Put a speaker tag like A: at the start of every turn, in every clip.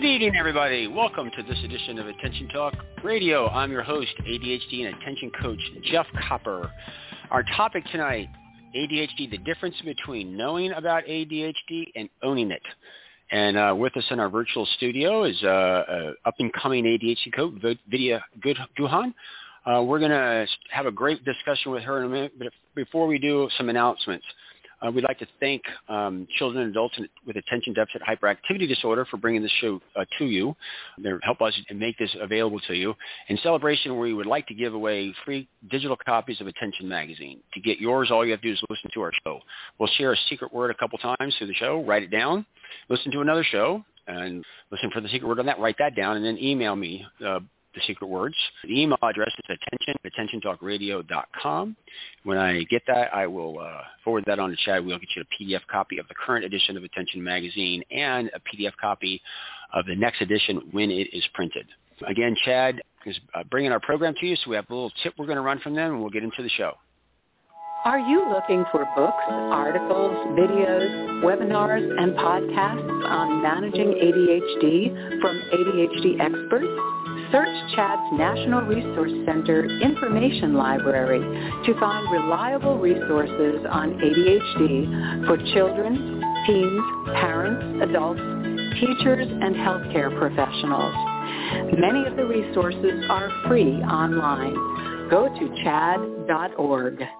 A: Good evening, everybody. Welcome to this edition of Attention Talk Radio. I'm your host, ADHD and attention coach, Jeff Copper. Our topic tonight, ADHD, the difference between knowing about ADHD and owning it. And uh, with us in our virtual studio is uh, uh, up-and-coming ADHD coach, Vidya Guhan. Uh, we're going to have a great discussion with her in a minute, but before we do, some announcements. Uh, we'd like to thank um, children and adults with attention deficit hyperactivity disorder for bringing this show uh, to you. They help us make this available to you. In celebration, we would like to give away free digital copies of Attention Magazine. To get yours, all you have to do is listen to our show. We'll share a secret word a couple times through the show. Write it down. Listen to another show and listen for the secret word on that. Write that down and then email me. Uh, the secret words. The email address is attention, attentiontalkradio.com. When I get that, I will uh, forward that on to CHADD. We'll get you a PDF copy of the current edition of Attention Magazine and a PDF copy of the next edition when it is printed. Again, CHADD is uh, bringing our program to you, so we have a little tip we're going to run from them, and we'll get into the show.
B: Are you looking for books, articles, videos, webinars, and podcasts on managing ADHD from ADHD experts? Search CHADD's National Resource Center Information Library to find reliable resources on ADHD for children, teens, parents, adults, teachers, and healthcare professionals. Many of the resources are free online. Go to chadd.org.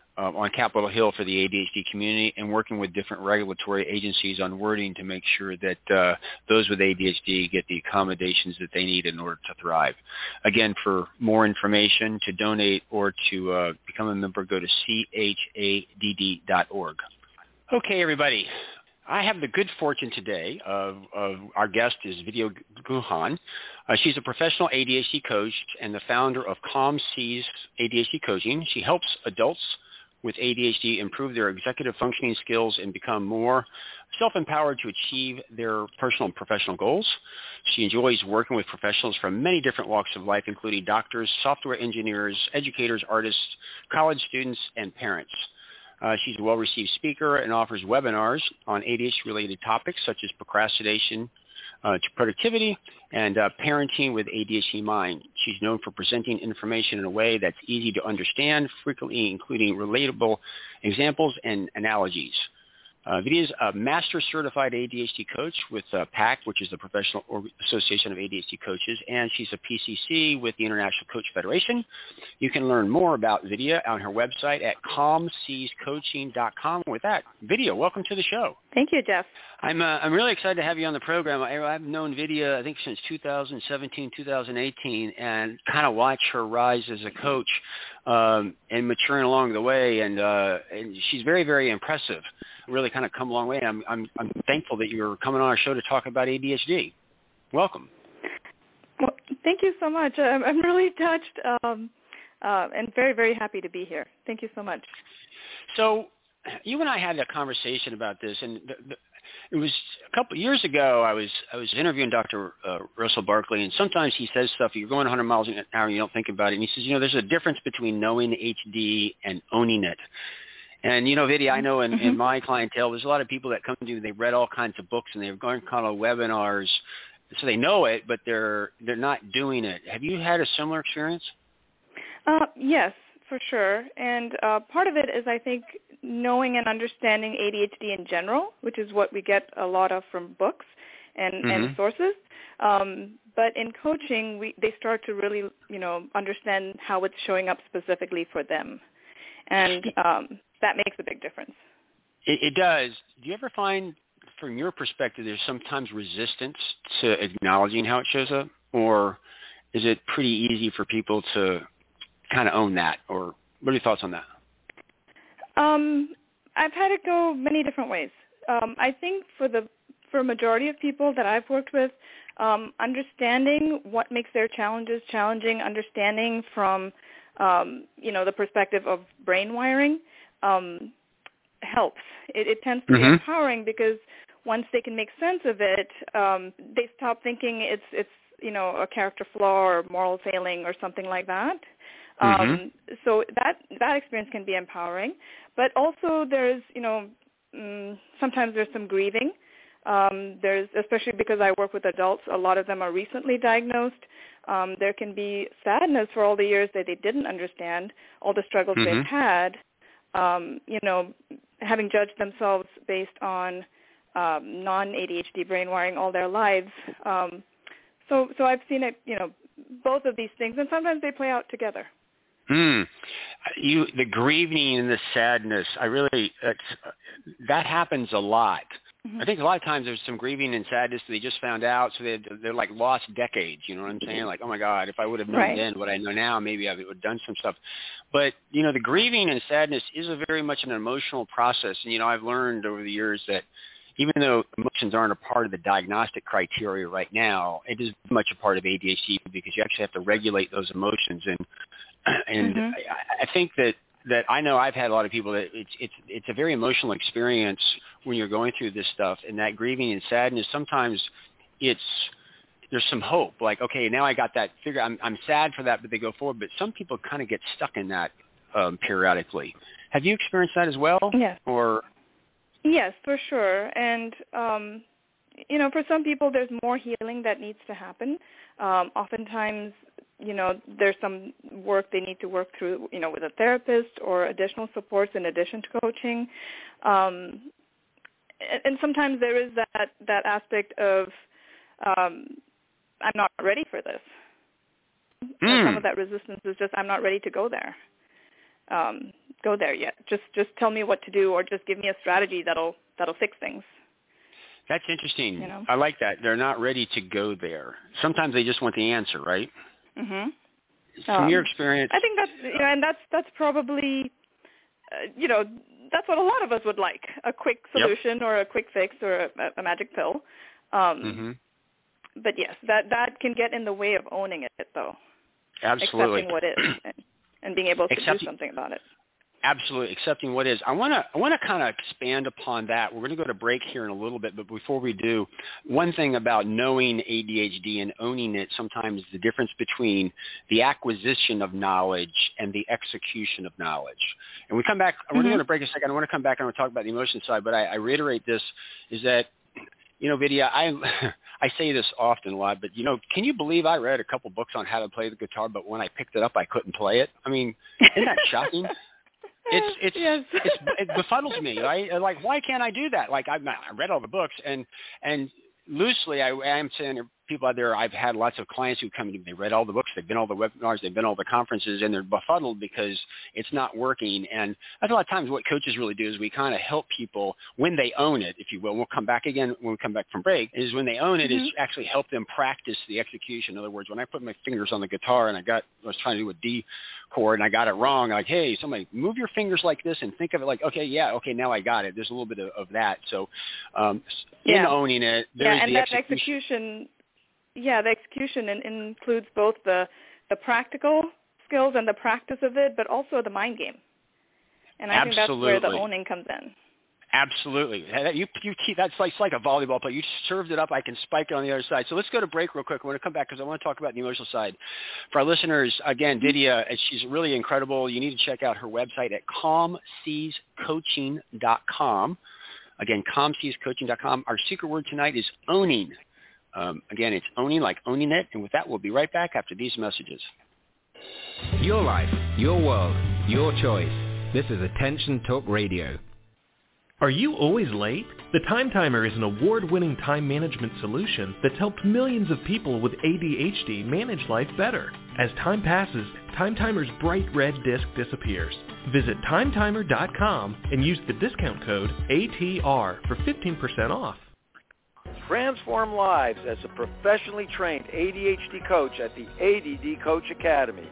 A: uh, on Capitol Hill for the ADHD community and working with different regulatory agencies on wording to make sure that uh, those with ADHD get the accommodations that they need in order to thrive. Again, for more information, to donate or to uh, become a member, go to chadd.org. Okay, everybody. I have the good fortune today of, of our guest is Vidya Guhan. Uh, she's a professional ADHD coach and the founder of Calm Seas ADHD Coaching. She helps adults with ADHD improve their executive functioning skills and become more self-empowered to achieve their personal and professional goals. She enjoys working with professionals from many different walks of life, including doctors, software engineers, educators, artists, college students, and parents. Uh, she's a well-received speaker and offers webinars on ADHD-related topics such as procrastination, uh, to productivity and uh, parenting with ADHD mind. She's known for presenting information in a way that's easy to understand, frequently including relatable examples and analogies. Uh, Vidya's a master certified ADHD coach with uh, PAC, which is the Professional Association of ADHD Coaches, and she's a PCC with the International Coach Federation. You can learn more about Vidya on her website at calmseascoaching.com. With that, Vidya, welcome to the show.
C: Thank you, Jeff.
A: I'm uh, I'm really excited to have you on the program. I, I've known Vidya, I think, since 2017, 2018, and kind of watch her rise as a coach um, and maturing along the way, and, uh, and she's very, very impressive really kind of come a long way. I'm I'm I'm thankful that you're coming on our show to talk about ADHD. Welcome.
C: Well, thank you so much. I'm, I'm really touched um, uh, and very very happy to be here. Thank you so much.
A: So, you and I had a conversation about this, and the, the, it was a couple of years ago. I was I was interviewing Dr. Uh, Russell Barkley, and sometimes he says stuff. You're going 100 miles an hour, and you don't think about it. And he says, you know, there's a difference between knowing HD and owning it. And you know, Vidya, I know in, mm-hmm. in my clientele, there's a lot of people that come to me. They've read all kinds of books and they've gone to kind of webinars, so they know it, but they're they're not doing it. Have you had a similar experience?
C: Uh, yes, for sure. And uh, part of it is, I think, knowing and understanding ADHD in general, which is what we get a lot of from books and, mm-hmm. and sources. Um, but in coaching, we, they start to really, you know, understand how it's showing up specifically for them. And um, that makes a big difference.
A: It, it does. Do you ever find from your perspective, there's sometimes resistance to acknowledging how it shows up, or is it pretty easy for people to kind of own that? Or what are your thoughts on that?
C: Um, I've had it go many different ways. Um, I think for the for a majority of people that I've worked with, um, understanding what makes their challenges challenging, understanding from um, you know the perspective of brain wiring, um, helps. It, it tends to mm-hmm. be empowering because once they can make sense of it, um, they stop thinking it's it's you know a character flaw or moral failing or something like that. Mm-hmm. Um, so that that experience can be empowering, but also there's you know mm, sometimes there's some grieving. Um, there's especially because I work with adults, a lot of them are recently diagnosed. Um, there can be sadness for all the years that they didn't understand, all the struggles mm-hmm. they've had. Um, you know, having judged themselves based on um, non-ADHD brain wiring all their lives. Um, so, so I've seen it, you know, both of these things, and sometimes they play out together.
A: Hmm. You, the grieving and the sadness. I really, that happens a lot. Mm-hmm. I think a lot of times there's some grieving and sadness they just found out, so they they're like lost decades. You know what I'm saying? Like, oh my God, if I would have known
C: right.
A: then what I know now, maybe I would have done some stuff. But you know, the grieving and sadness is a very much an emotional process, and you know, I've learned over the years that even though emotions aren't a part of the diagnostic criteria right now, it is much a part of ADHD because you actually have to regulate those emotions. And and mm-hmm. I, I think that that I know I've had a lot of people that it's it's it's a very emotional experience when you're going through this stuff and that grieving and sadness. Sometimes it's there's some hope like okay now I got that figure I'm I'm sad for that but they go forward. But some people kind of get stuck in that um periodically. Have you experienced that as well?
C: Yes.
A: Or?
C: Yes for sure. And um you know for some people there's more healing that needs to happen. Um oftentimes you know there's some work they need to work through you know with a therapist or additional supports in addition to coaching um, and, and sometimes there is that that aspect of um, I'm not ready for this.
A: Mm.
C: Some of that resistance is just I'm not ready to go there. Um, go there yet. Just just tell me what to do, or just give me a strategy that'll that'll fix things.
A: That's interesting.
C: You know?
A: I like that. They're not ready to go there. Sometimes they just want the answer, right?
C: Mhm.
A: From um, your experience,
C: I think that's you know, and that's that's probably, uh, you know, that's what a lot of us would like: a quick solution
A: yep.
C: or a quick fix or a, a magic pill. Um,
A: mm-hmm.
C: But yes, that that can get in the way of owning it, though.
A: Absolutely.
C: Accepting what is and, and being able to do something about it
A: absolutely accepting what is. I want to I want to kind of expand upon that. We're going to go to break here in a little bit, but before we do, one thing about knowing ADHD and owning it sometimes the difference between the acquisition of knowledge and the execution of knowledge. And we come back. Mm-hmm. We're going to break a second. I want to come back and I want to talk about the emotion side, but I, I reiterate this: is that you know, Vidya, I I say this often a lot, but you know, can you believe I read a couple books on how to play the guitar, but when I picked it up, I couldn't play it? I mean, isn't that shocking? it's it's
C: yes.
A: it's it befuddles me. Right? Like, why can't I do that? Like, I've I read all the books, and and loosely, I, I am saying people out there, I've had lots of clients who come to me, they read all the books, they've been all the webinars, they've been all the conferences, and they're befuddled because it's not working. And that's a lot of times what coaches really do is we kind of help people when they own it, if you will. We'll come back again when we come back from break, is when they own it, mm-hmm. is actually help them practice the execution. In other words, when I put my fingers on the guitar and I got, I was trying to do a D chord and I got it wrong, like, hey, somebody move your fingers like this and think of it like, okay, yeah, okay, now I got it. There's a little bit of, of that. So um,
C: yeah.
A: in owning it, there's
C: yeah, and
A: the
C: that
A: execution.
C: execution yeah, the execution in, includes both the the practical skills and the practice of it, but also the mind game. And I
A: Absolutely.
C: think that's where the owning comes in.
A: Absolutely. You, you keep, that's like, like a volleyball play. You served it up. I can spike it on the other side. So let's go to break real quick. I want to come back because I want to talk about the emotional side. For our listeners, again, mm-hmm. Vidya, she's really incredible. You need to check out her website at calmseascoaching.com. Again, calmseascoaching.com. Our secret word tonight is owning. Um, again, it's owning like owning it. And with that, we'll be right back after these messages.
D: Your life, your world, your choice. This is Attention Talk Radio.
E: Are you always late? The Time Timer is an award-winning time management solution that's helped millions of people with ADHD manage life better. As time passes, Time Timer's bright red disc disappears. Visit timetimer.com and use the discount code ATR for 15% off.
F: Transform lives as a professionally trained ADHD coach at the ADD Coach Academy.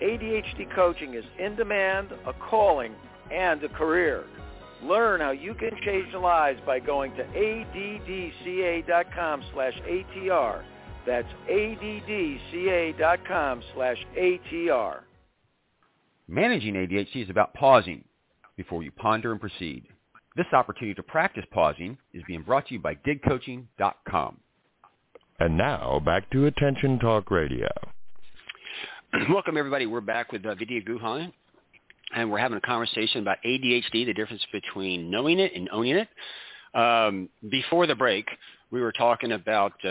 F: ADHD coaching is in demand, a calling, and a career. Learn how you can change lives by going to addca.com slash ATR. That's addca.com slash ATR.
A: Managing ADHD is about pausing before you ponder and proceed. This opportunity to practice pausing is being brought to you by digcoaching.com.
G: And now back to Attention Talk Radio.
A: Welcome everybody. We're back with uh, Vidya Guhan, and we're having a conversation about ADHD, the difference between knowing it and owning it. Um, before the break, we were talking about uh,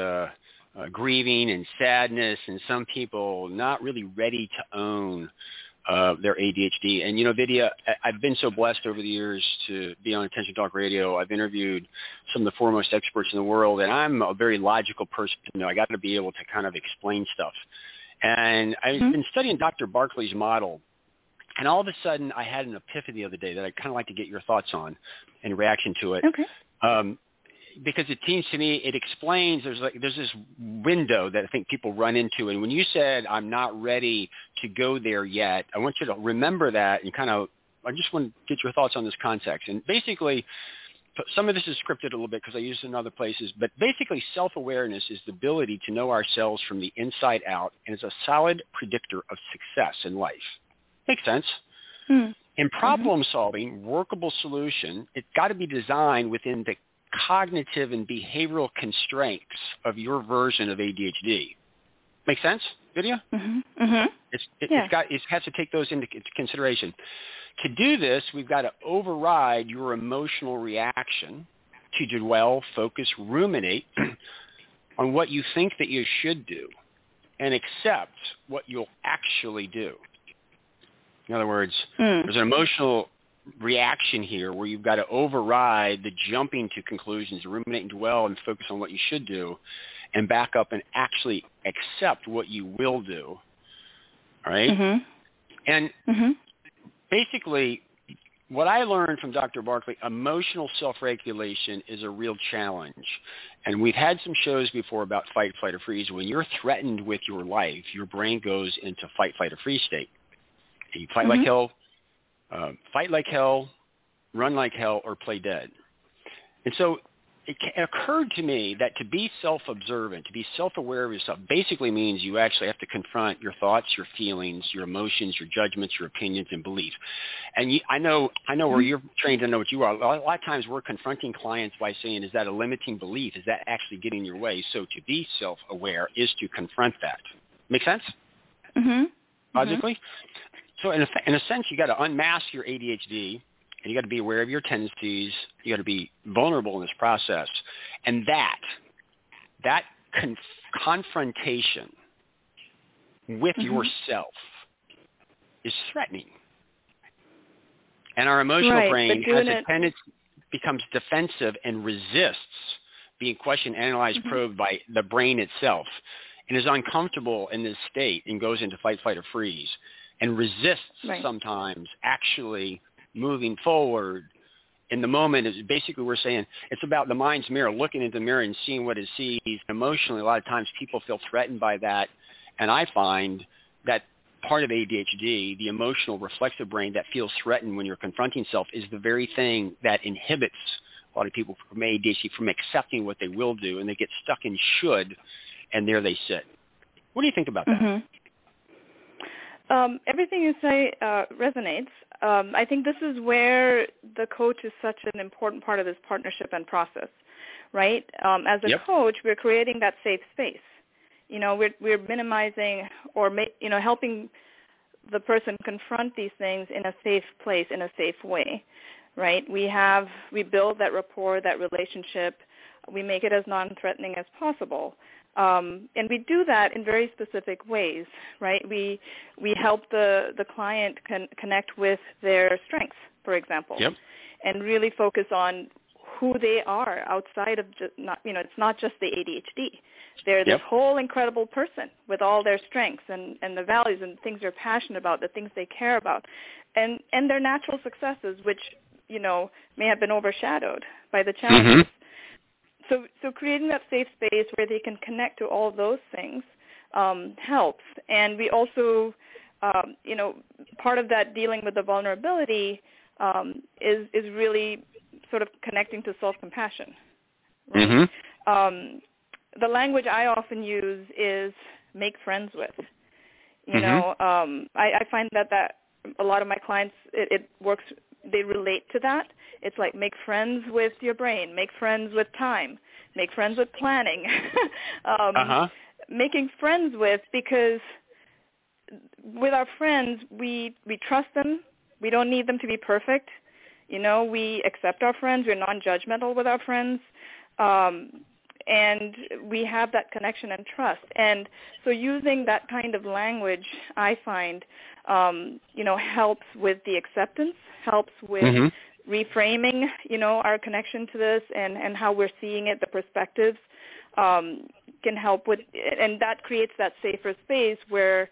A: uh, grieving and sadness, and some people not really ready to own uh, their ADHD. And you know, Vidya, I've been so blessed over the years to be on Attention Talk Radio. I've interviewed some of the foremost experts in the world, and I'm a very logical person. You know, I got to be able to kind of explain stuff. And I've mm-hmm. been studying Dr. Barkley's model, and all of a sudden, I had an epiphany the other day that I'd kind of like to get your thoughts on and reaction to it.
C: Okay.
A: Um, because it seems to me it explains there's like there's this window that I think people run into. And when you said I'm not ready to go there yet I want you to remember that and kind of I just want to get your thoughts on this context. And basically some of this is scripted a little bit because I use it in other places but basically self-awareness is the ability to know ourselves from the inside out and is a solid predictor of success in life. Makes sense?
C: Hmm.
A: in problem solving workable solution it's got to be designed within the cognitive and behavioral constraints of your version of ADHD. Make sense, Vidya?
C: Mm-hmm. Mm-hmm.
A: It's, it,
C: yeah.
A: it's got, it has to take those into consideration. To do this, we've got to override your emotional reaction to dwell, focus, ruminate on what you think that you should do and accept what you'll actually do. In other words,
C: mm.
A: there's an emotional reaction here where you've got to override the jumping to conclusions, ruminate and dwell and focus on what you should do and back up and actually accept what you will do. All right?
C: mm-hmm.
A: And
C: mm-hmm.
A: basically what I learned from Dr. Barkley, emotional self-regulation is a real challenge. And we've had some shows before about fight, flight, or freeze. When you're threatened with your life, your brain goes into fight, flight, or freeze state. And you fight
C: mm-hmm.
A: like hell, uh, fight like hell, run like hell, or play dead. And so it occurred to me that to be self-observant, to be self-aware of yourself, basically means you actually have to confront your thoughts, your feelings, your emotions, your judgments, your opinions, and beliefs. And you, I know, I know where mm-hmm. you're trained. I know what you are. A lot, a lot of times we're confronting clients by saying, "Is that a limiting belief? Is that actually getting in your way?" So to be self-aware is to confront that. Make sense?
C: Mm-hmm.
A: Logically. Mm-hmm. So in a, in a sense, you got to unmask your ADHD, and you got to be aware of your tendencies. You got to be vulnerable in this process, and that that con- confrontation with
C: mm-hmm.
A: yourself is threatening. And our emotional
C: right,
A: brain has a tendency becomes defensive and resists being questioned, analyzed,
C: mm-hmm.
A: probed by the brain itself, and is uncomfortable in this state and goes into fight, flight, or freeze and resists
C: right.
A: sometimes actually moving forward in the moment is basically we're saying it's about the mind's mirror, looking into the mirror and seeing what it sees. Emotionally, a lot of times people feel threatened by that. And I find that part of ADHD, the emotional reflexive brain that feels threatened when you're confronting self is the very thing that inhibits a lot of people from ADHD from accepting what they will do and they get stuck in should and there they sit. What do you think about that?
C: Mm-hmm. Um, everything you say uh, resonates. Um, I think this is where the coach is such an important part of this partnership and process, right? Um, as a
A: yep.
C: coach, we're creating that safe space. You know, we're we're minimizing or ma- you know helping the person confront these things in a safe place, in a safe way, right? We have we build that rapport, that relationship. We make it as non-threatening as possible. Um, and we do that in very specific ways, right? We we help the the client con- connect with their strengths, for example,
A: yep.
C: and really focus on who they are outside of just not you know it's not just the ADHD. They're this
A: yep.
C: whole incredible person with all their strengths and and the values and things they're passionate about, the things they care about, and and their natural successes, which you know may have been overshadowed by the challenges.
A: Mm-hmm
C: so so creating that safe space where they can connect to all those things um, helps. And we also, um, you know, part of that dealing with the vulnerability um, is is really sort of connecting to self-compassion.
A: Right? Mm-hmm.
C: Um, the language I often use is make friends with. You
A: mm-hmm.
C: know, um, I, I find that that a lot of my clients it, it works. They relate to that. It's like make friends with your brain, make friends with time, make friends with planning. um,
A: uh-huh.
C: Making friends with because with our friends we we trust them. We don't need them to be perfect. You know, we accept our friends. We're non-judgmental with our friends. Um, and we have that connection and trust. And so using that kind of language, I find, um, you know, helps with the acceptance, helps with
A: mm-hmm.
C: Reframing, you know, our connection to this and, and how we're seeing it, the perspectives um, can help with, and that creates that safer space where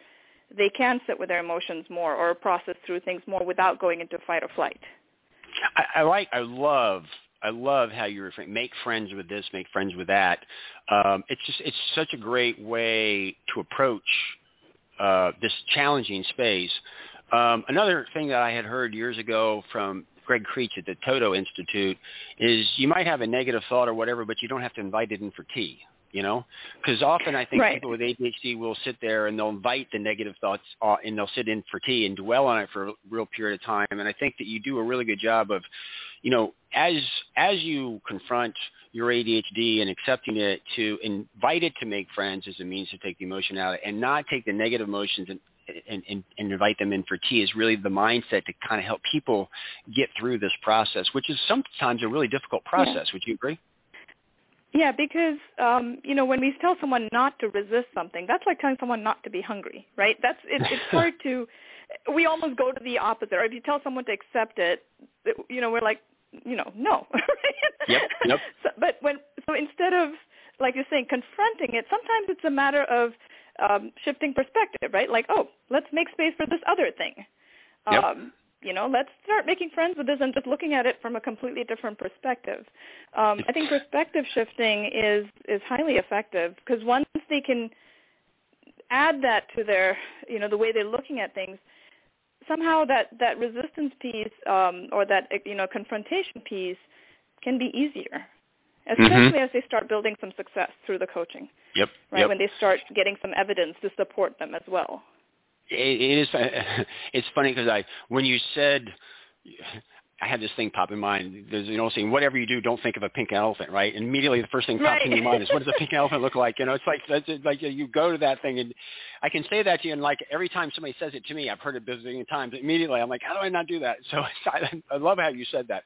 C: they can sit with their emotions more or process through things more without going into fight or flight.
A: I, I like, I love I love how you refer make friends with this, make friends with that. Um, it's just it's such a great way to approach uh, this challenging space. Um, another thing that I had heard years ago from Greg Creech at the Toto Institute is you might have a negative thought or whatever, but you don't have to invite it in for tea you know because often i think
C: right.
A: people with adhd will sit there and they'll invite the negative thoughts uh, and they'll sit in for tea and dwell on it for a real period of time and i think that you do a really good job of you know as as you confront your adhd and accepting it to invite it to make friends as a means to take the emotion out and not take the negative emotions and and, and, and invite them in for tea is really the mindset to kind of help people get through this process, which is sometimes a really difficult process.
C: Yeah.
A: Would you agree?
C: Yeah, because um, you know when we tell someone not to resist something, that's like telling someone not to be hungry, right? That's it, it's hard to. We almost go to the opposite. Or if you tell someone to accept it, you know, we're like, you know, no.
A: yep. Yep.
C: So, but when so instead of like you're saying confronting it, sometimes it's a matter of um, shifting perspective, right? Like, oh, let's make space for this other thing.
A: Yep.
C: Um, you know, let's start making friends with this and just looking at it from a completely different perspective. Um, I think perspective shifting is is highly effective because once they can add that to their, you know, the way they're looking at things, somehow that that resistance piece um, or that you know confrontation piece can be easier, especially
A: mm-hmm.
C: as they start building some success through the coaching.
A: Yep.
C: Right
A: yep.
C: when they start getting some evidence to support them as well
A: it, it is it's funny because I when you said I had this thing pop in mind. There's you know saying whatever you do, don't think of a pink elephant, right? And immediately the first thing pops
C: right.
A: in your mind is what does a pink elephant look like? You know, it's like that's like you go to that thing, and I can say that to you, and like every time somebody says it to me, I've heard it a bazillion times. Immediately, I'm like, how do I not do that? So I, I love how you said that.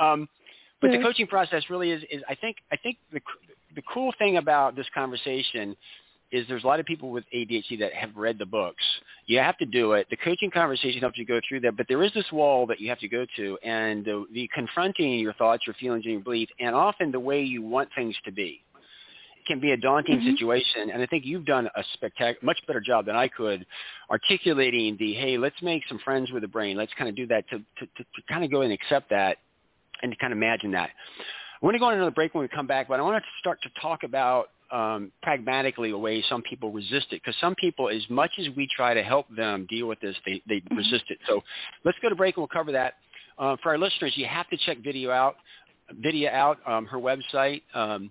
A: Um, but
C: yeah.
A: the coaching process really is, is I think I think the the cool thing about this conversation is there's a lot of people with ADHD that have read the books. You have to do it. The coaching conversation helps you go through that, but there is this wall that you have to go to, and the, the confronting your thoughts, your feelings, and your beliefs, and often the way you want things to be can be a daunting
C: mm-hmm.
A: situation. And I think you've done a spectacular, much better job than I could articulating the, hey, let's make some friends with the brain. Let's kind of do that to, to, to, to kind of go and accept that and to kind of imagine that. I want to go on another break when we come back, but I want to start to talk about um, pragmatically a way some people resist it because some people, as much as we try to help them deal with this, they, they
C: mm-hmm.
A: resist it. So let's go to break and we'll cover that. Uh, for our listeners, you have to check Vidya out, Vidya out, um, her website, um,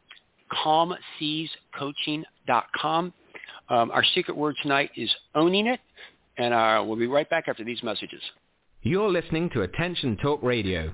A: calmseascoaching.com. Um, our secret word tonight is owning it, and uh, we'll be right back after these messages.
D: You're listening to Attention Talk Radio.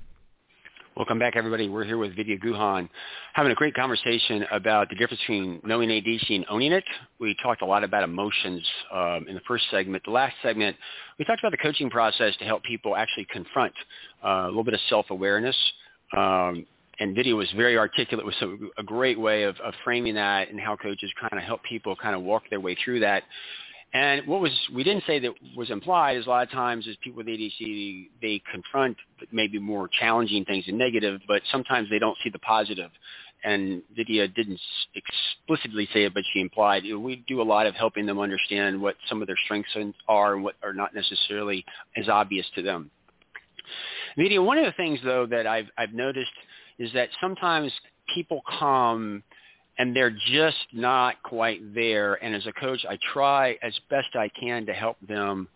A: Welcome back, everybody. We're here with Vidya Guhan, having a great conversation about the difference between knowing ADHD and owning it. We talked a lot about emotions um, in the first segment. The last segment, we talked about the coaching process to help people actually confront uh, a little bit of self-awareness, um, and Vidya was very articulate with a, a great way of, of framing that and how coaches kind of help people kind of walk their way through that. And what was we didn't say that was implied is a lot of times as people with ADHD they confront maybe more challenging things and negative, but sometimes they don't see the positive. And Vidya didn't explicitly say it, but she implied you know, we do a lot of helping them understand what some of their strengths are and what are not necessarily as obvious to them. Vidya, one of the things though that I've I've noticed is that sometimes people come and they're just not quite there. And as a coach, I try as best I can to help them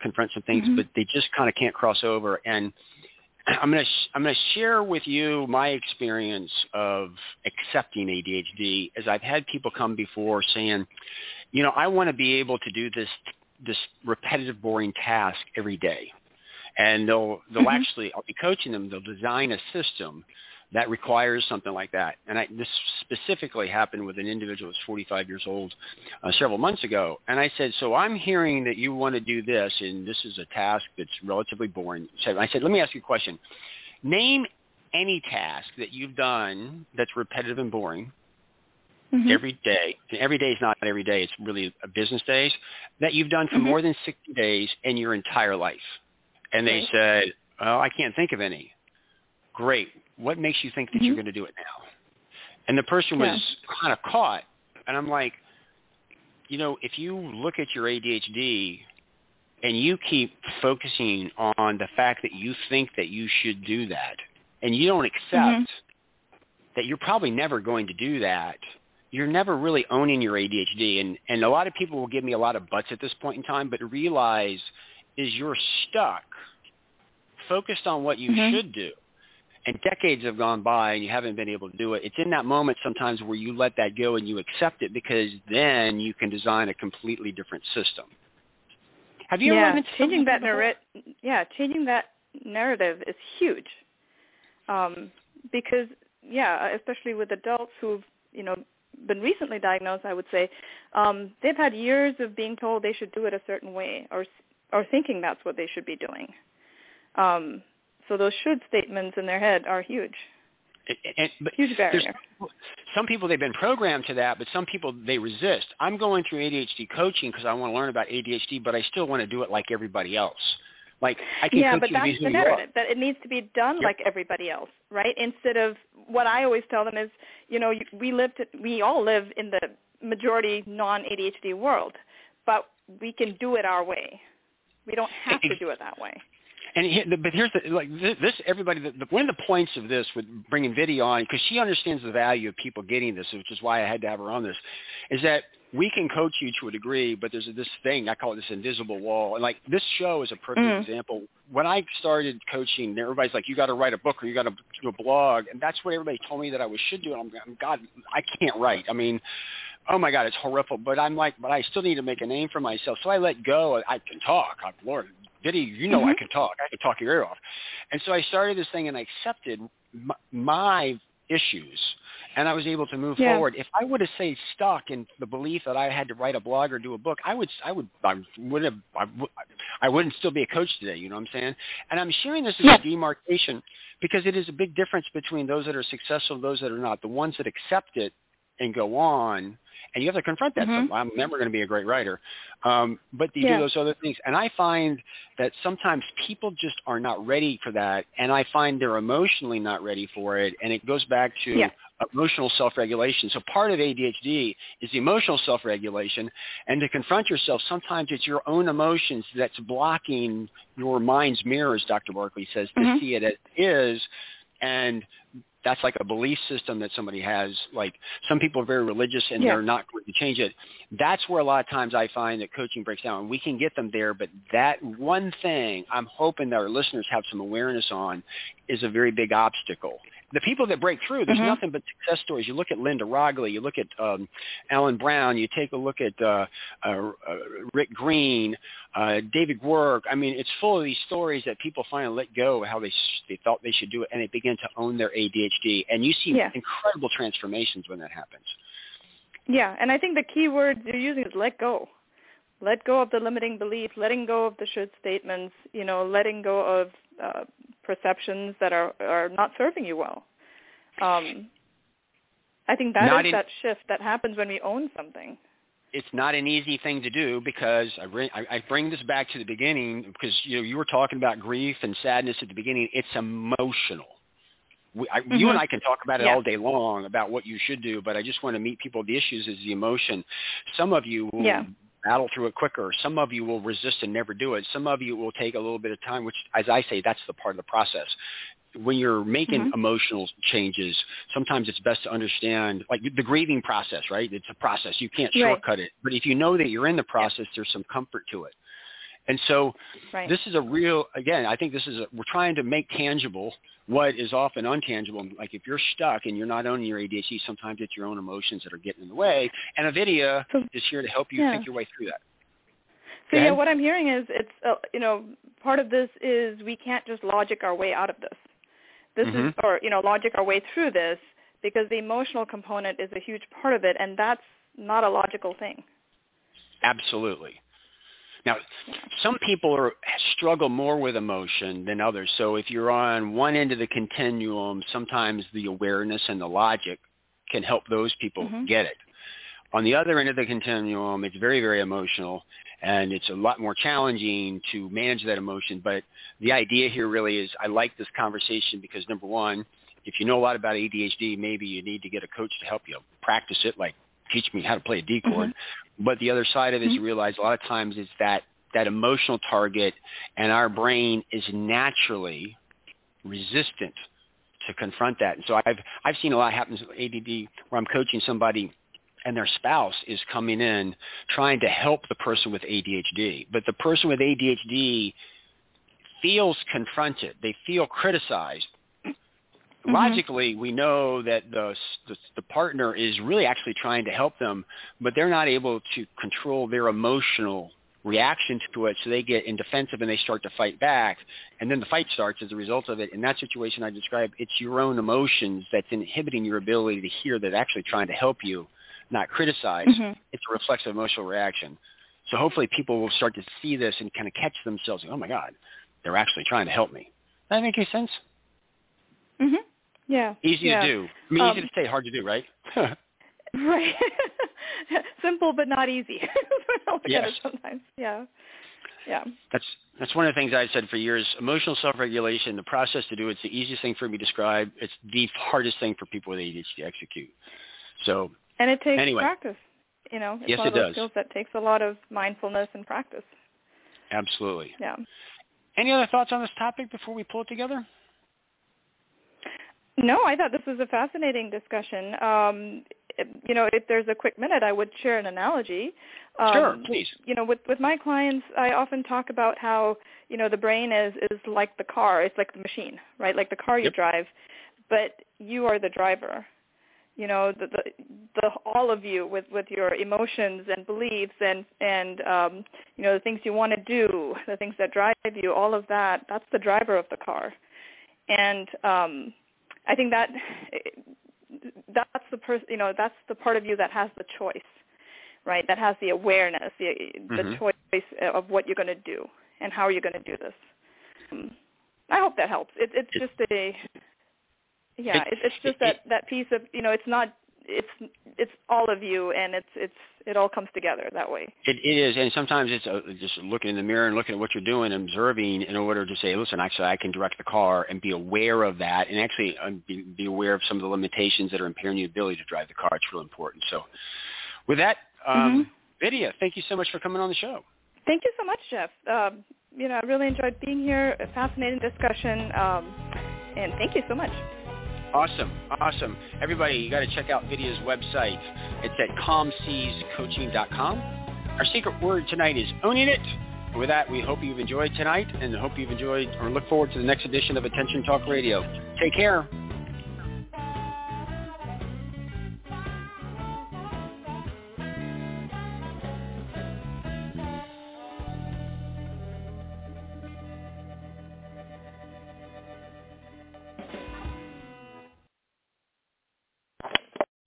A: confront some things, mm-hmm. but they just kind of can't cross over. And I'm going to sh- I'm going to share with you my experience of accepting ADHD as I've had people come before saying, you know, I want to be able to do this this repetitive boring task every day and they'll they'll mm-hmm. actually I'll be coaching them. They'll design a system that requires something like that. And I, this specifically happened with an individual who's 45 years old uh, several months ago. And I said, so I'm hearing that you want to do this, and this is a task that's relatively boring. So I said, let me ask you a question. Name any task that you've done that's repetitive and boring mm-hmm. every day. And every day is not every day. It's really a business days that you've done for mm-hmm. more than 60 days in your entire life. And they said, "Oh, I can't think of any." Great. What makes you think that mm-hmm. you're going to do it now? And the person was yeah. kind of caught, and I'm like, you know, if you look at your ADHD and you keep focusing on the fact that you think that you should do that, and you don't accept mm-hmm. that you're probably never going to do that, you're never really owning your ADHD. And, and a lot of people will give me a lot of butts at this point in time, but realize – is you're stuck focused on what you mm-hmm. should do and decades have gone by and you haven't been able to do it. It's in that moment sometimes where you let that go and you accept it because then you can design a completely different system. Have you
C: yeah,
A: ever
C: changing that narrative? Yeah, changing that narrative is huge. Um, because yeah, especially with adults who've you know been recently diagnosed, I would say um, they've had years of being told they should do it a certain way or or thinking that's what they should be doing. Um, so those should statements in their head are huge.
A: And, but
C: huge barrier.
A: Some people they've been programmed to that, but some people they resist. I'm going through ADHD coaching because I want to learn about ADHD, but I still want to do it like everybody else. Like I can
C: yeah, but
A: you
C: that's the narrative that it needs to be done yep. like everybody else, right? Instead of what I always tell them is, you know, we live, to, we all live in the majority non-ADHD world, but we can do it our way. We don't have to do it that way.
A: And but here's the like this everybody the, the, one of the points of this with bringing Vidya on because she understands the value of people getting this, which is why I had to have her on this, is that we can coach you to a degree, but there's this thing I call it this invisible wall, and like this show is a perfect mm. example. When I started coaching, everybody's like, "You got to write a book or you got to do a blog," and that's what everybody told me that I was should do. And I'm, God, I can't write. I mean, oh my God, it's horrible. But I'm like, but I still need to make a name for myself. So I let go. I can talk. I'm, Lord, Diddy, you know mm-hmm. I can talk. I can talk your ear off. And so I started this thing and I accepted my, my issues and I was able to move yeah. forward. If I would have stayed stuck in the belief that I had to write a blog or do a book, I would, I would, I would have, I, would, I wouldn't still be a coach today. You know what I'm saying? And I'm sharing this as yeah. a demarcation because it is a big difference between those that are successful and those that are not. The ones that accept it and go on and you have to confront that.
C: Mm-hmm.
A: I'm never going to be a great writer, um, but you
C: Yeah.
A: do those other things. And I find that sometimes people just are not ready for that, and I find they're emotionally not ready for it. And it goes back to
C: Yeah.
A: emotional self-regulation. So part of ADHD is the emotional self-regulation, and to confront yourself, sometimes it's your own emotions that's blocking your mind's mirror, as Dr. Barkley says, to
C: Mhm.
A: see it as it is. And that's like a belief system that somebody has. Like some people are very religious and
C: Yeah.
A: they're not going to change it. That's where a lot of times I find that coaching breaks down. We can get them there, but that one thing I'm hoping that our listeners have some awareness on is a very big obstacle. The people that break through, there's
C: Mhm.
A: nothing but success stories. You look at Linda Roggli, you look at um, Alan Brown, you take a look at uh, uh, uh, Rick Green, uh, David Giwerc. I mean, it's full of these stories that people finally let go of how they sh- they thought they should do it, and they begin to own their ADHD. And you see
C: Yeah.
A: incredible transformations when that happens.
C: Yeah, and I think the key word you're using is let go. Let go of the limiting beliefs, letting go of the should statements, you know, letting go of uh, perceptions that are are not serving you well. Um, I think that is
A: Not in-
C: that shift that happens when we own something.
A: it's not an easy thing to do because I bring, I, I bring this back to the beginning because you know you were talking about grief and sadness at the beginning. It's emotional. We, I, You
C: Mhm.
A: and I can talk about it
C: Yeah.
A: all day long about what you should do, but I just want to meet people. The issues is the emotion. Some of you will
C: Yeah.
A: Battle through it quicker. Some of you will resist and never do it. Some of you will take a little bit of time, which, as I say, that's the part of the process when you're making
C: Mhm.
A: emotional changes, sometimes it's best to understand, like the grieving process, right? It's a process. You can't
C: Right.
A: shortcut it. But if you know that you're in the process, there's some comfort to it. And so
C: Right.
A: this is a real, again, I think this is, a, we're trying to make tangible what is often untangible. Like if you're stuck and you're not owning your ADHD, sometimes it's your own emotions that are getting in the way. And a Vidya
C: So-
A: is here to help you
C: Yeah.
A: think your way through that.
C: So yeah, what I'm hearing is it's uh, you know part of this is we can't just logic our way out of this. This is
A: Mhm.
C: or you know logic our way through this because the emotional component is a huge part of it, and that's not a logical thing.
A: Absolutely. Now, some people are, struggle more with emotion than others. So if you're on one end of the continuum, sometimes the awareness and the logic can help those people
C: Mhm.
A: get it. On the other end of the continuum, it's very, very emotional, and it's a lot more challenging to manage that emotion. But the idea here really is I like this conversation because, number one, if you know a lot about ADHD, maybe you need to get a coach to help you practice it, like teach me how to play a D chord. But the other side of it is you
C: Mhm.
A: realize a lot of times it's that that emotional target, and our brain is naturally resistant to confront that. And so I've I've seen a lot happen with ADD where I'm coaching somebody and their spouse is coming in trying to help the person with ADHD, but the person with ADHD feels confronted. They feel criticized.
C: Mhm.
A: Logically, we know that the, the the partner is really actually trying to help them, but they're not able to control their emotional reaction to it, so they get in defensive and they start to fight back, and then the fight starts as a result of it. In that situation I described, it's your own emotions that's inhibiting your ability to hear that actually trying to help you, not criticize.
C: Mhm.
A: It's a reflexive emotional reaction. So hopefully people will start to see this and kind of catch themselves. Oh my God, they're actually trying to help me. Does that make any sense?
C: Mhm. Yeah.
A: Easy
C: yeah.
A: to do. I mean,
C: Um,
A: easy to say, hard to do, right?
C: Right. Simple but not easy.
A: Yes.
C: sometimes. Yeah. Yeah.
A: that's that's one of the things I've said for years. Emotional self-regulation, the process to do it's the easiest thing for me to describe. It's the hardest thing for people with ADHD to execute. So
C: And it takes
A: Anyway.
C: practice. You know, it's
A: Yes,
C: one of
A: it
C: those
A: does.
C: skills that takes a lot of mindfulness and practice.
A: absolutely.
C: Yeah.
A: Any other thoughts on this topic before we pull it together?
C: No, I thought this was a fascinating discussion. Um, you know, if there's a quick minute, I would share an analogy. Um,
A: Sure, please.
C: You know, with with my clients, I often talk about how you know the brain is is like the car. It's like the machine, right? Like the car you
A: Yep.
C: drive, but you are the driver. You know, the, the the all of you with with your emotions and beliefs and and um, you know the things you want to do, the things that drive you, all of that. That's the driver of the car, and um, I think that that's the person, you know, that's the part of you that has the choice, right? That has the awareness, the the
A: Mhm.
C: choice of what you're going to do and how are you're going to do this. Um, I hope that helps. It, it's just a, yeah,
A: it-
C: it, it's just that that piece of, you know, it's not it's it's all of you, and it's it's it all comes together that way.
A: It, it is, and sometimes it's uh, just looking in the mirror and looking at what you're doing, observing in order to say, listen, actually, I can direct the car and be aware of that, and actually um, be, be aware of some of the limitations that are impairing your ability to drive the car. It's real important. So, with that, um, mm-hmm. Vidya, thank you so much for coming on the show.
C: Thank you so much, Jeff. Um, you know, I really enjoyed being here. A fascinating discussion, um, and thank you so much.
A: Awesome, awesome. Everybody, you got to check out Vidya's website. It's at calmseascoaching.com. Our secret word tonight is owning it. with that, we hope you've enjoyed tonight and hope you've enjoyed or look forward to the next edition of Attention Talk Radio. Take care.